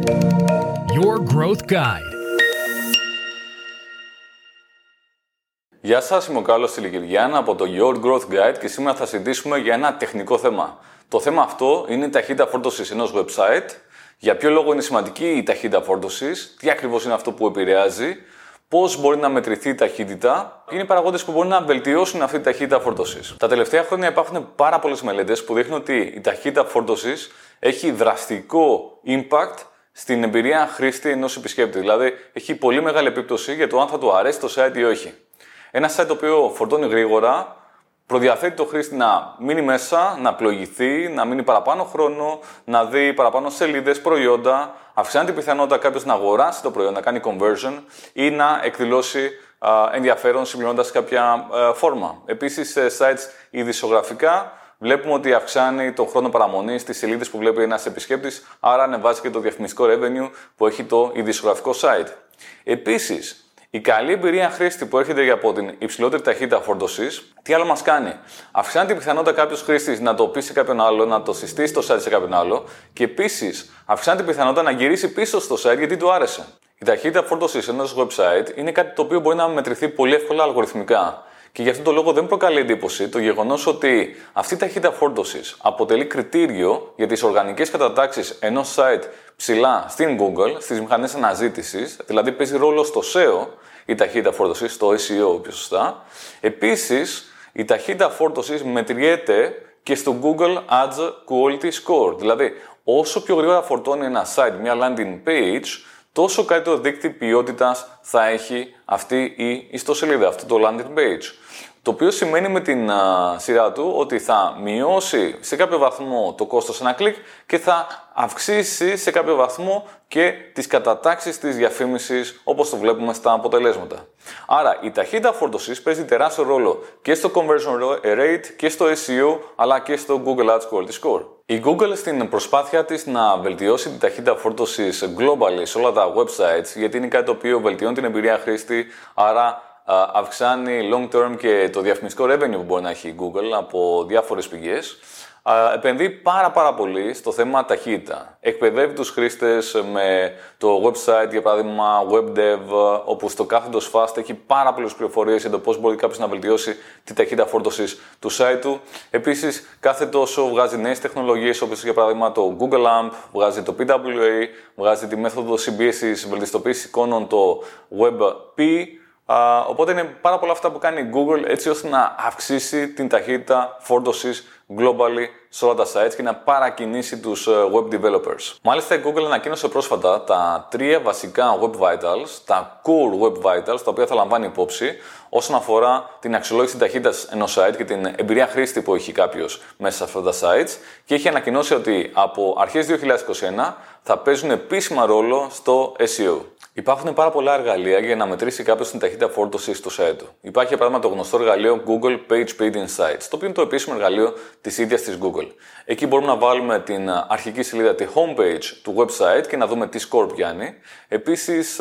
Your Growth Guide. Γεια σας, είμαι ο Κάλλος Τηλικυριάννα από το Your Growth Guide και σήμερα θα συζητήσουμε για ένα τεχνικό θέμα. Το θέμα αυτό είναι η ταχύτητα φόρτωσης ενός website, για ποιο λόγο είναι σημαντική η ταχύτητα φόρτωσης, τι ακριβώς είναι αυτό που επηρεάζει, πώς μπορεί να μετρηθεί η ταχύτητα, είναι οι παραγόντες που μπορεί να βελτιώσουν αυτή τη ταχύτητα φόρτωσης. Τα τελευταία χρόνια υπάρχουν πάρα πολλές μελέτες που δείχνουν ότι η ταχύτητα φόρτωσης έχει δραστικό impact στην εμπειρία χρήστη ενός επισκέπτη. Δηλαδή, έχει πολύ μεγάλη επίπτωση για το αν θα του αρέσει το site ή όχι. Ένα site το οποίο φορτώνει γρήγορα προδιαθέτει το χρήστη να μείνει μέσα, να πλοηγηθεί, να μείνει παραπάνω χρόνο, να δει παραπάνω σελίδες, προϊόντα, αυξάνει την πιθανότητα κάποιος να αγοράσει το προϊόν, να κάνει conversion ή να εκδηλώσει ενδιαφέρον συμπληρώνοντας κάποια φόρμα. Επίσης, σε sites ειδησιογραφικά βλέπουμε ότι αυξάνει το χρόνο παραμονής στις σελίδες που βλέπει ένας επισκέπτης, άρα ανεβάζει και το διαφημιστικό revenue που έχει το ειδησιογραφικό site. Επίσης, η καλή εμπειρία χρήστη που έρχεται από την υψηλότερη ταχύτητα φόρτωση, τι άλλο μας κάνει; Αυξάνει την πιθανότητα κάποιος χρήστης να το πει σε κάποιον άλλο, να το συστήσει το site σε κάποιον άλλο και επίσης αυξάνει την πιθανότητα να γυρίσει πίσω στο site γιατί του άρεσε. Η ταχύτητα φόρτωση ενός website είναι κάτι το οποίο μπορεί να μετρηθεί πολύ εύκολα αλγοριθμικά. Και γι' αυτόν τον λόγο δεν προκαλεί εντύπωση το γεγονός ότι αυτή η ταχύτητα φόρτωσης αποτελεί κριτήριο για τις οργανικές κατατάξεις ενός site ψηλά στην Google, στις μηχανές αναζήτησης, δηλαδή παίζει ρόλο στο SEO η ταχύτητα φόρτωσης, στο SEO πιο σωστά. Επίσης, η ταχύτητα φόρτωσης μετριέται και στο Google Ads Quality Score. Δηλαδή, όσο πιο γρήγορα φορτώνει ένα site, μια landing page, τόσο καλύτερο δείκτη ποιότητας θα έχει αυτή η ιστοσελίδα, αυτό το landing page. Το οποίο σημαίνει με την σειρά του ότι θα μειώσει σε κάποιο βαθμό το κόστος ένα κλικ και θα αυξήσει σε κάποιο βαθμό και τις κατατάξεις της διαφήμισης όπως το βλέπουμε στα αποτελέσματα. Άρα η ταχύτητα φόρτωσης παίζει τεράστιο ρόλο και στο conversion rate και στο SEO αλλά και στο Google Ads Quality Score. Η Google στην προσπάθεια της να βελτιώσει την ταχύτητα φόρτωσης globally σε όλα τα websites γιατί είναι κάτι το οποίο βελτιώνει την εμπειρία χρήστη άρα αυξάνει long term και το διαφημιστικό revenue που μπορεί να έχει η Google από διάφορες πηγές. Επενδύει πάρα πάρα πολύ στο θέμα ταχύτητα. Εκπαιδεύει τους χρήστες με το website, για παράδειγμα web dev, όπου στο κάθετος fast έχει πάρα πολλές πληροφορίες για το πώς μπορεί κάποιος να βελτιώσει τη ταχύτητα φόρτωσης του site του. Επίσης, κάθε τόσο βγάζει νέες τεχνολογίες, όπως για παράδειγμα το Google AMP, βγάζει το PWA, βγάζει τη μέθοδο συμπίεσης βελτιστοποίησης εικόνων, το WebP, οπότε είναι πάρα πολλά αυτά που κάνει η Google έτσι ώστε να αυξήσει την ταχύτητα φόρτωσης globally σε όλα τα sites και να παρακινήσει τους ε, web developers. Μάλιστα η Google ανακοίνωσε πρόσφατα τα τρία βασικά web vitals, τα core web vitals, τα οποία θα λαμβάνει υπόψη όσον αφορά την αξιολόγηση ταχύτητας ενός site και την εμπειρία χρήστη που έχει κάποιος μέσα σε αυτά τα sites και έχει ανακοινώσει ότι από αρχές 2021 θα παίζουν επίσημα ρόλο στο SEO. Υπάρχουν πάρα πολλά εργαλεία για να μετρήσει κάποιος την ταχύτητα φόρτωσης στο site του. Υπάρχει για παράδειγμα το γνωστό εργαλείο Google Page Speed Insights, το οποίο είναι το επίσημο εργαλείο της ίδιας της Google. Εκεί μπορούμε να βάλουμε την αρχική σελίδα, τη homepage του website και να δούμε τι score πιάνει. Επίσης,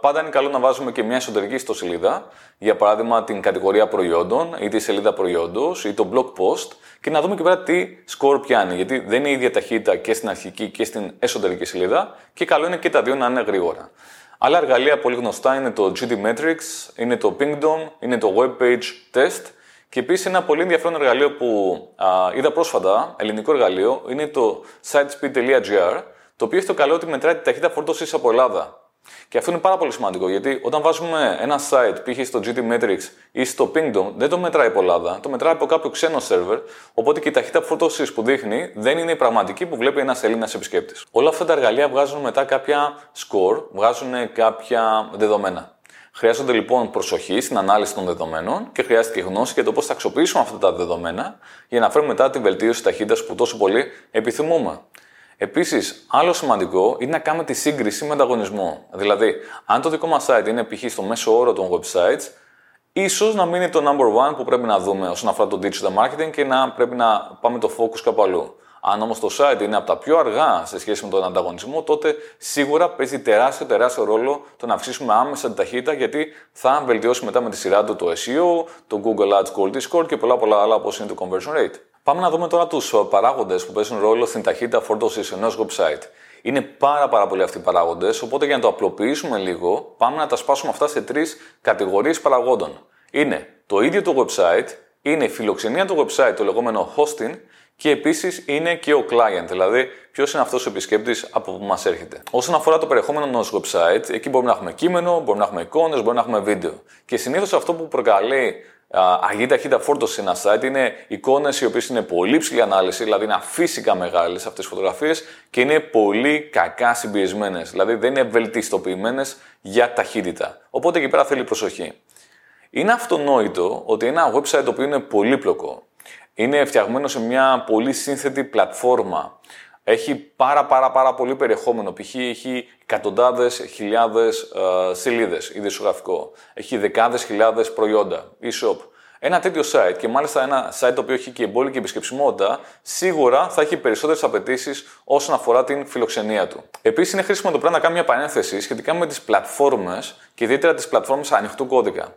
πάντα είναι καλό να βάζουμε και μια εσωτερική ιστοσελίδα, για παράδειγμα την κατηγορία προϊόντων ή τη σελίδα προϊόντος ή το blog post και να δούμε και πέρα τι score πιάνει. Γιατί δεν είναι η ίδια ταχύτητα και στην αρχική και στην εσωτερική σελίδα και καλό είναι και τα δύο να είναι γρήγορα. Άλλα εργαλεία πολύ γνωστά είναι το GD Metrics, είναι το Pingdom, είναι το Web Page Test και επίσης ένα πολύ ενδιαφέρον εργαλείο που α, είδα πρόσφατα, ελληνικό εργαλείο, είναι το sitespeed.gr, το οποίο έχει το καλό ότι μετράει τη ταχύτητα φόρτωσης από Ελλάδα. Και αυτό είναι πάρα πολύ σημαντικό γιατί όταν βάζουμε ένα site π.χ. στο GT Metrics ή στο Pingdom, δεν το μετράει από Ελλάδα, το μετράει από κάποιο ξένο server, οπότε και η ταχύτητα φόρτωση που δείχνει δεν είναι η πραγματική που βλέπει ένας Έλληνας επισκέπτης. Όλα αυτά τα εργαλεία βγάζουν μετά κάποια score, βγάζουν κάποια δεδομένα. Χρειάζονται λοιπόν προσοχή στην ανάλυση των δεδομένων και χρειάζεται και γνώση για το πώς θα αξιοποιήσουμε αυτά τα δεδομένα για να φέρουμε μετά τη βελτίωση ταχύτητας που τόσο πολύ επιθυμούμε. Επίσης, άλλο σημαντικό είναι να κάνουμε τη σύγκριση με ανταγωνισμό. Δηλαδή, αν το δικό μας site είναι π.χ. στο μέσο όρο των websites, ίσως να μην είναι το number one που πρέπει να δούμε όσον αφορά το digital marketing και να πρέπει να πάμε το focus κάπου αλλού. Αν όμως το site είναι από τα πιο αργά σε σχέση με τον ανταγωνισμό, τότε σίγουρα παίζει τεράστιο, τεράστιο ρόλο το να αυξήσουμε άμεσα την ταχύτητα γιατί θα βελτιώσει μετά με τη σειρά του το SEO, το Google Ads Quality Score και πολλά πολλά άλλα όπως είναι το conversion rate. Πάμε να δούμε τώρα τους παράγοντες που παίζουν ρόλο στην ταχύτητα φόρτωσης ενός website. Είναι πάρα, πάρα πολλοί αυτοί οι παράγοντες, οπότε για να το απλοποιήσουμε λίγο, πάμε να τα σπάσουμε αυτά σε τρεις κατηγορίες παραγόντων. Είναι το ίδιο το website, είναι η φιλοξενία του website, το λεγόμενο hosting, και επίσης είναι και ο client, δηλαδή ποιος είναι αυτός ο επισκέπτης από που μας έρχεται. Όσον αφορά το περιεχόμενο ενός website, εκεί μπορούμε να έχουμε κείμενο, μπορούμε να έχουμε εικόνες, μπορούμε να έχουμε βίντεο. Και συνήθως αυτό που προκαλεί αγή ταχύτητα φόρτωση σε ένα site είναι εικόνες οι οποίες είναι πολύ ψηλή ανάλυση, δηλαδή είναι αφύσικα μεγάλες αυτές τις φωτογραφίες και είναι πολύ κακά συμπιεσμένες, δηλαδή δεν είναι βελτιστοποιημένες για ταχύτητα. Οπότε εκεί πέρα θέλει προσοχή. Είναι αυτονόητο ότι ένα website το οποίο είναι πολύπλοκο, είναι φτιαγμένο σε μια πολύ σύνθετη πλατφόρμα, έχει πάρα πάρα πάρα πολύ περιεχόμενο. Π.χ. έχει εκατοντάδες χιλιάδες ε, σελίδες ειδησιογραφικό. Έχει δεκάδες χιλιάδες προϊόντα, e-shop. Ένα τέτοιο site και μάλιστα ένα site το οποίο έχει και εμπόλικη επισκεψιμότητα, σίγουρα θα έχει περισσότερες απαιτήσεις όσον αφορά την φιλοξενία του. Επίσης, είναι χρήσιμο εδώ πέρα να κάνουμε μια παρένθεση σχετικά με τις πλατφόρμες και ιδιαίτερα τις πλατφόρμες ανοιχτού κώδικα.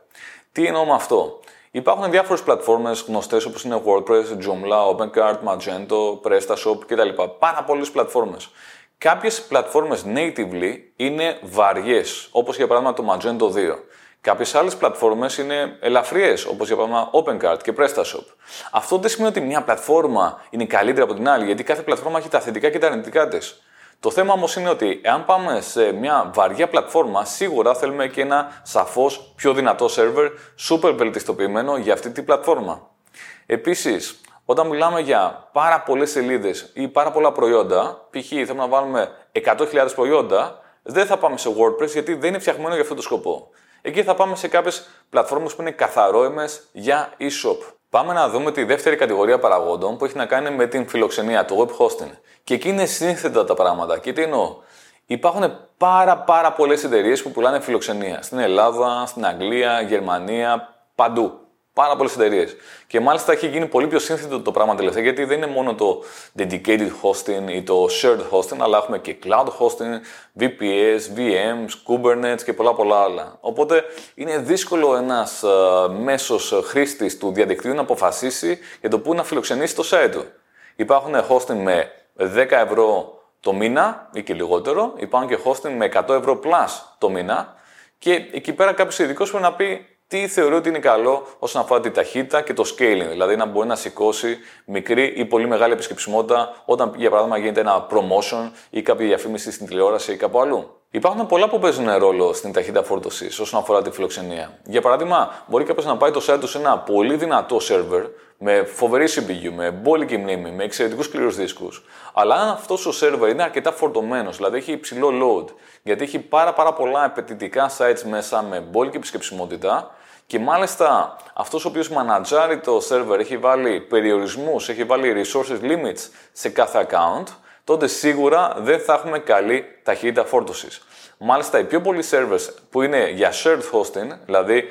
Τι εννοώ με αυτό; Υπάρχουν διάφορες πλατφόρμες γνωστές όπως είναι WordPress, Joomla, OpenCart, Magento, PrestaShop κτλ. Πάρα πολλές πλατφόρμες. Κάποιες πλατφόρμες natively είναι βαριές, όπως για παράδειγμα το Magento 2. Κάποιες άλλες πλατφόρμες είναι ελαφριές, όπως για παράδειγμα OpenCart και PrestaShop. Αυτό δεν σημαίνει ότι μια πλατφόρμα είναι καλύτερη από την άλλη, γιατί κάθε πλατφόρμα έχει τα θετικά και τα αρνητικά της. Το θέμα όμως είναι ότι εάν πάμε σε μια βαριά πλατφόρμα, σίγουρα θέλουμε και ένα σαφώς πιο δυνατό σερβερ, super βελτιστοποιημένο για αυτή την πλατφόρμα. Επίσης, όταν μιλάμε για πάρα πολλές σελίδες ή πάρα πολλά προϊόντα, π.χ. θέλουμε να βάλουμε 100.000 προϊόντα, δεν θα πάμε σε WordPress γιατί δεν είναι φτιαγμένο για αυτό το σκοπό. Εκεί θα πάμε σε κάποιες πλατφόρμες που είναι καθαρόιμες για e-shop. Πάμε να δούμε τη δεύτερη κατηγορία παραγόντων που έχει να κάνει με την φιλοξενία, το web hosting. Και εκεί είναι σύνθετα τα πράγματα. Και τι εννοώ; Υπάρχουν πάρα πάρα πολλές εταιρείες που πουλάνε φιλοξενία. Στην Ελλάδα, στην Αγγλία, Γερμανία, παντού πάρα πολλές εταιρείες. Και μάλιστα έχει γίνει πολύ πιο σύνθετο το πράγμα τελευταία, γιατί δεν είναι μόνο το dedicated hosting ή το shared hosting, αλλά έχουμε και cloud hosting, VPS, VMs, Kubernetes και πολλά πολλά άλλα. Οπότε είναι δύσκολο ένας uh, μέσος χρήστης του διαδικτύου να αποφασίσει για το πού να φιλοξενήσει το site του. Υπάρχουν hosting με 10 ευρώ το μήνα ή και λιγότερο, υπάρχουν και hosting με 100 ευρώ plus το μήνα. Και εκεί πέρα κάποιος ειδικός πρέπει να πει τι θεωρεί ότι είναι καλό όσον αφορά τη ταχύτητα και το scaling, δηλαδή να μπορεί να σηκώσει μικρή ή πολύ μεγάλη επισκεψιμότητα όταν, για παράδειγμα, γίνεται ένα promotion ή κάποια διαφήμιση στην τηλεόραση ή κάπου αλλού. Υπάρχουν πολλά που παίζουν ρόλο στην ταχύτητα φόρτωσης όσον αφορά τη φιλοξενία. Για παράδειγμα, μπορεί κάποιος να πάει το site του σε ένα πολύ δυνατό server με φοβερή CPU, με μπόλικη μνήμη, με εξαιρετικούς σκληρούς δίσκους. Αλλά αν αυτός ο server είναι αρκετά φορτωμένος, δηλαδή έχει υψηλό load, γιατί έχει πάρα, πάρα πολλά απαιτητικά sites μέσα με μπόλικη επισκεψιμότητα, και μάλιστα αυτός ο οποίος μανατζάρει το server έχει βάλει περιορισμούς, έχει βάλει resources limits σε κάθε account, τότε σίγουρα δεν θα έχουμε καλή ταχύτητα φόρτωσης. Μάλιστα, οι πιο πολλοί servers που είναι για shared hosting, δηλαδή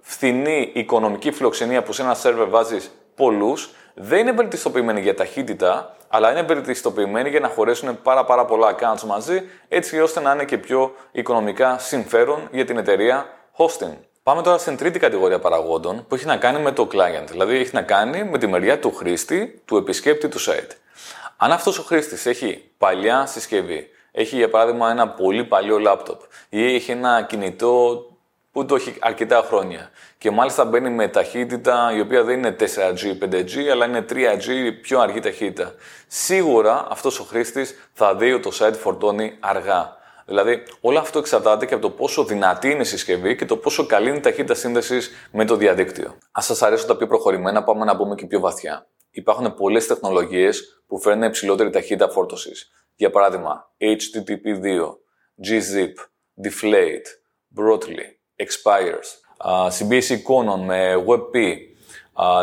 φθηνή οικονομική φιλοξενία που σε ένα server βάζεις πολλούς, δεν είναι βελτιστοποιημένοι για ταχύτητα, αλλά είναι βελτιστοποιημένοι για να χωρέσουν πάρα, πάρα πολλά accounts μαζί, έτσι ώστε να είναι και πιο οικονομικά συμφέρον για την εταιρεία hosting. Πάμε τώρα στην τρίτη κατηγορία παραγόντων που έχει να κάνει με το client, δηλαδή έχει να κάνει με τη μεριά του χρήστη, του επισκέπτη του site. Αν αυτός ο χρήστης έχει παλιά συσκευή, έχει για παράδειγμα ένα πολύ παλιό laptop ή έχει ένα κινητό που το έχει αρκετά χρόνια και μάλιστα μπαίνει με ταχύτητα η οποία δεν είναι 4G, 5G αλλά είναι 3G, πιο αργή ταχύτητα. Σίγουρα αυτός ο χρήστης θα δει ότι το site φορτώνει αργά. Δηλαδή, όλο αυτό εξαρτάται και από το πόσο δυνατή είναι η συσκευή και το πόσο καλή είναι η ταχύτητα σύνδεσης με το διαδίκτυο. Αν σας αρέσουν τα πιο προχωρημένα, πάμε να μπούμε και πιο βαθιά. Υπάρχουν πολλές τεχνολογίες που φέρνουν υψηλότερη ταχύτητα φόρτωσης. Για παράδειγμα, HTTP2, gzip, deflate, broadly, expires, συμπίεση εικόνων με WebP,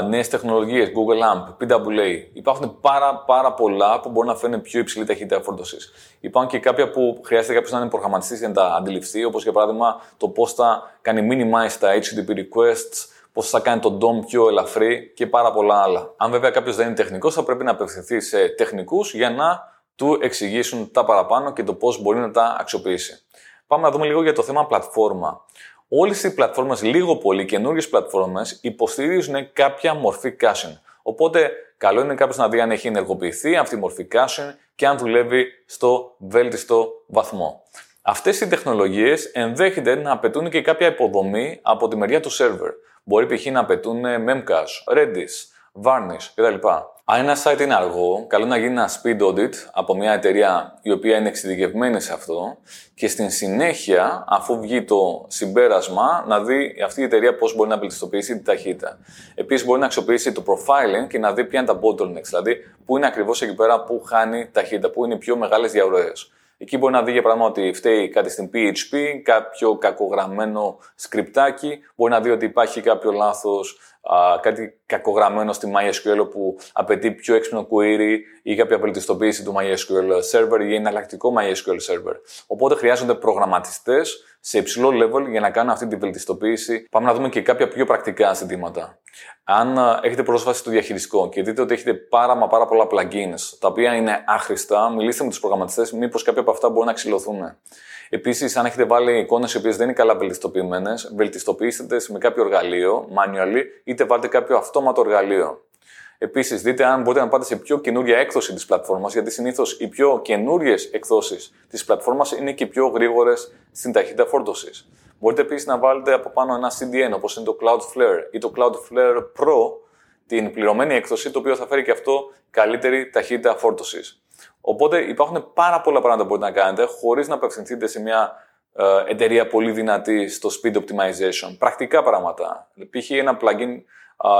νέες τεχνολογίες, Google AMP, PWA. Υπάρχουν πάρα, πάρα πολλά που μπορούν να φέρουν πιο υψηλή ταχύτητα φόρτωσης. Υπάρχουν και κάποια που χρειάζεται κάποιος να είναι προγραμματιστής για να τα αντιληφθεί, όπως για παράδειγμα το πώς θα κάνει minimize τα HTTP requests, πώς θα κάνει τον DOM πιο ελαφρύ και πάρα πολλά άλλα. Αν βέβαια κάποιος δεν είναι τεχνικός, θα πρέπει να απευθυνθεί σε τεχνικούς για να του εξηγήσουν τα παραπάνω και το πώς μπορεί να τα αξιοποιήσει. Πάμε να δούμε λίγο για το θέμα πλατφόρμα. Όλες οι πλατφόρμες, λίγο πολύ καινούριε πλατφόρμες, υποστηρίζουν κάποια μορφή caching. Οπότε, καλό είναι κάποιος να δει αν έχει ενεργοποιηθεί αυτή η μορφή caching και αν δουλεύει στο βέλτιστο βαθμό. Αυτές οι τεχνολογίες ενδέχεται να απαιτούν και κάποια υποδομή από τη μεριά του server. Μπορεί π.χ. να απαιτούν Memcache, Redis, Varnish κτλ. Αν ένα site είναι αργό, καλό να γίνει ένα speed audit από μια εταιρεία η οποία είναι εξειδικευμένη σε αυτό και στην συνέχεια, αφού βγει το συμπέρασμα, να δει αυτή η εταιρεία πώς μπορεί να βελτιστοποιήσει την ταχύτητα. Επίσης, μπορεί να αξιοποιήσει το profiling και να δει ποια είναι τα bottlenecks, δηλαδή πού είναι ακριβώς εκεί πέρα που χάνει ταχύτητα, πού είναι οι πιο μεγάλες διαρροές. Εκεί μπορεί να δει για παράδειγμα ότι φταίει κάτι στην PHP, κάποιο κακογραμμένο σκριπτάκι, μπορεί να δει ότι υπάρχει κάποιο λάθος κάτι κακογραμμένο στη MySQL που απαιτεί πιο έξυπνο query ή κάποια βελτιστοποίηση του MySQL server ή εναλλακτικό MySQL server. Οπότε χρειάζονται προγραμματιστές σε υψηλό level για να κάνουν αυτή τη βελτιστοποίηση. Πάμε να δούμε και κάποια πιο πρακτικά ζητήματα. Αν έχετε πρόσβαση στο διαχειριστικό και δείτε ότι έχετε πάρα μα πάρα πολλά plugins τα οποία είναι άχρηστα, μιλήστε με τους προγραμματιστές, μήπως κάποια από αυτά μπορούν να ξυλωθούν. Επίσης, αν έχετε βάλει εικόνες οι οποίες δεν είναι καλά βελτιστοποιημένες, βελτιστοποιήστε τις με κάποιο εργαλείο, manually, είτε βάλτε κάποιο αυτόματο εργαλείο. Επίσης, δείτε αν μπορείτε να πάτε σε πιο καινούργια έκδοση της πλατφόρμας, γιατί συνήθως οι πιο καινούριες εκδόσεις της πλατφόρμας είναι και πιο γρήγορες στην ταχύτητα φόρτωσης. Μπορείτε επίσης να βάλετε από πάνω ένα CDN, όπως είναι το Cloudflare ή το Cloudflare Pro, την πληρωμένη έκδοση, το οποίο θα φέρει και αυτό καλύτερη ταχύτητα φόρτωσης. Οπότε υπάρχουν πάρα πολλά πράγματα που μπορείτε να κάνετε χωρίς να απευθυνθείτε σε μια ε, εταιρεία πολύ δυνατή στο speed optimization. Πρακτικά πράγματα. Π.χ. ένα plugin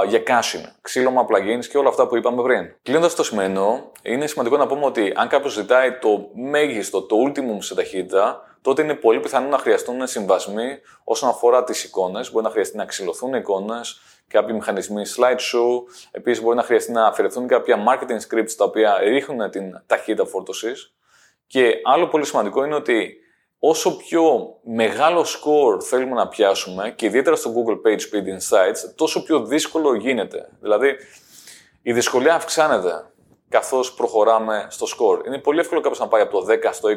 για caching, ξύλωμα plugins και όλα αυτά που είπαμε πριν. Κλείνοντας το σημερινό, είναι σημαντικό να πούμε ότι αν κάποιος ζητάει το μέγιστο, το ultimum σε ταχύτητα, τότε είναι πολύ πιθανό να χρειαστούν συμβασμοί όσον αφορά τις εικόνες. Μπορεί να χρειαστεί να ξυλωθούν εικόνες, κάποιοι μηχανισμοί slideshow. Επίσης, μπορεί να χρειαστεί να αφαιρεθούν κάποια marketing scripts τα οποία ρίχνουν την ταχύτητα φόρτωσης. Και άλλο πολύ σημαντικό είναι ότι όσο πιο μεγάλο score θέλουμε να πιάσουμε και ιδιαίτερα στο Google Page Speed Insights, τόσο πιο δύσκολο γίνεται. Δηλαδή, η δυσκολία αυξάνεται καθώς προχωράμε στο score. Είναι πολύ εύκολο κάποιος να πάει από το 10 στο 20.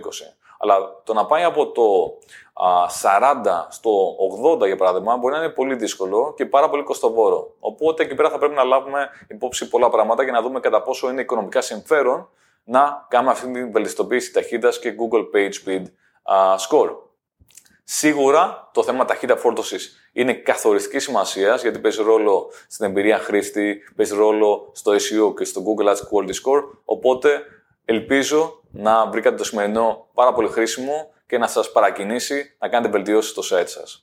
Αλλά το να πάει από το 40 στο 80 για παράδειγμα μπορεί να είναι πολύ δύσκολο και πάρα πολύ κοστοβόρο. Οπότε εκεί πέρα θα πρέπει να λάβουμε υπόψη πολλά πράγματα για να δούμε κατά πόσο είναι οικονομικά συμφέρον να κάνουμε αυτή την βελτιστοποίηση ταχύτητας και Google Page Speed score. Σίγουρα το θέμα ταχύτητα φόρτωση είναι καθοριστική σημασίας γιατί παίζει ρόλο στην εμπειρία χρήστη, παίζει ρόλο στο SEO και στο Google Ads Quality Score. Οπότε ελπίζω να βρήκατε το σημερινό πάρα πολύ χρήσιμο και να σας παρακινήσει να κάνετε βελτιώσεις στο site σας.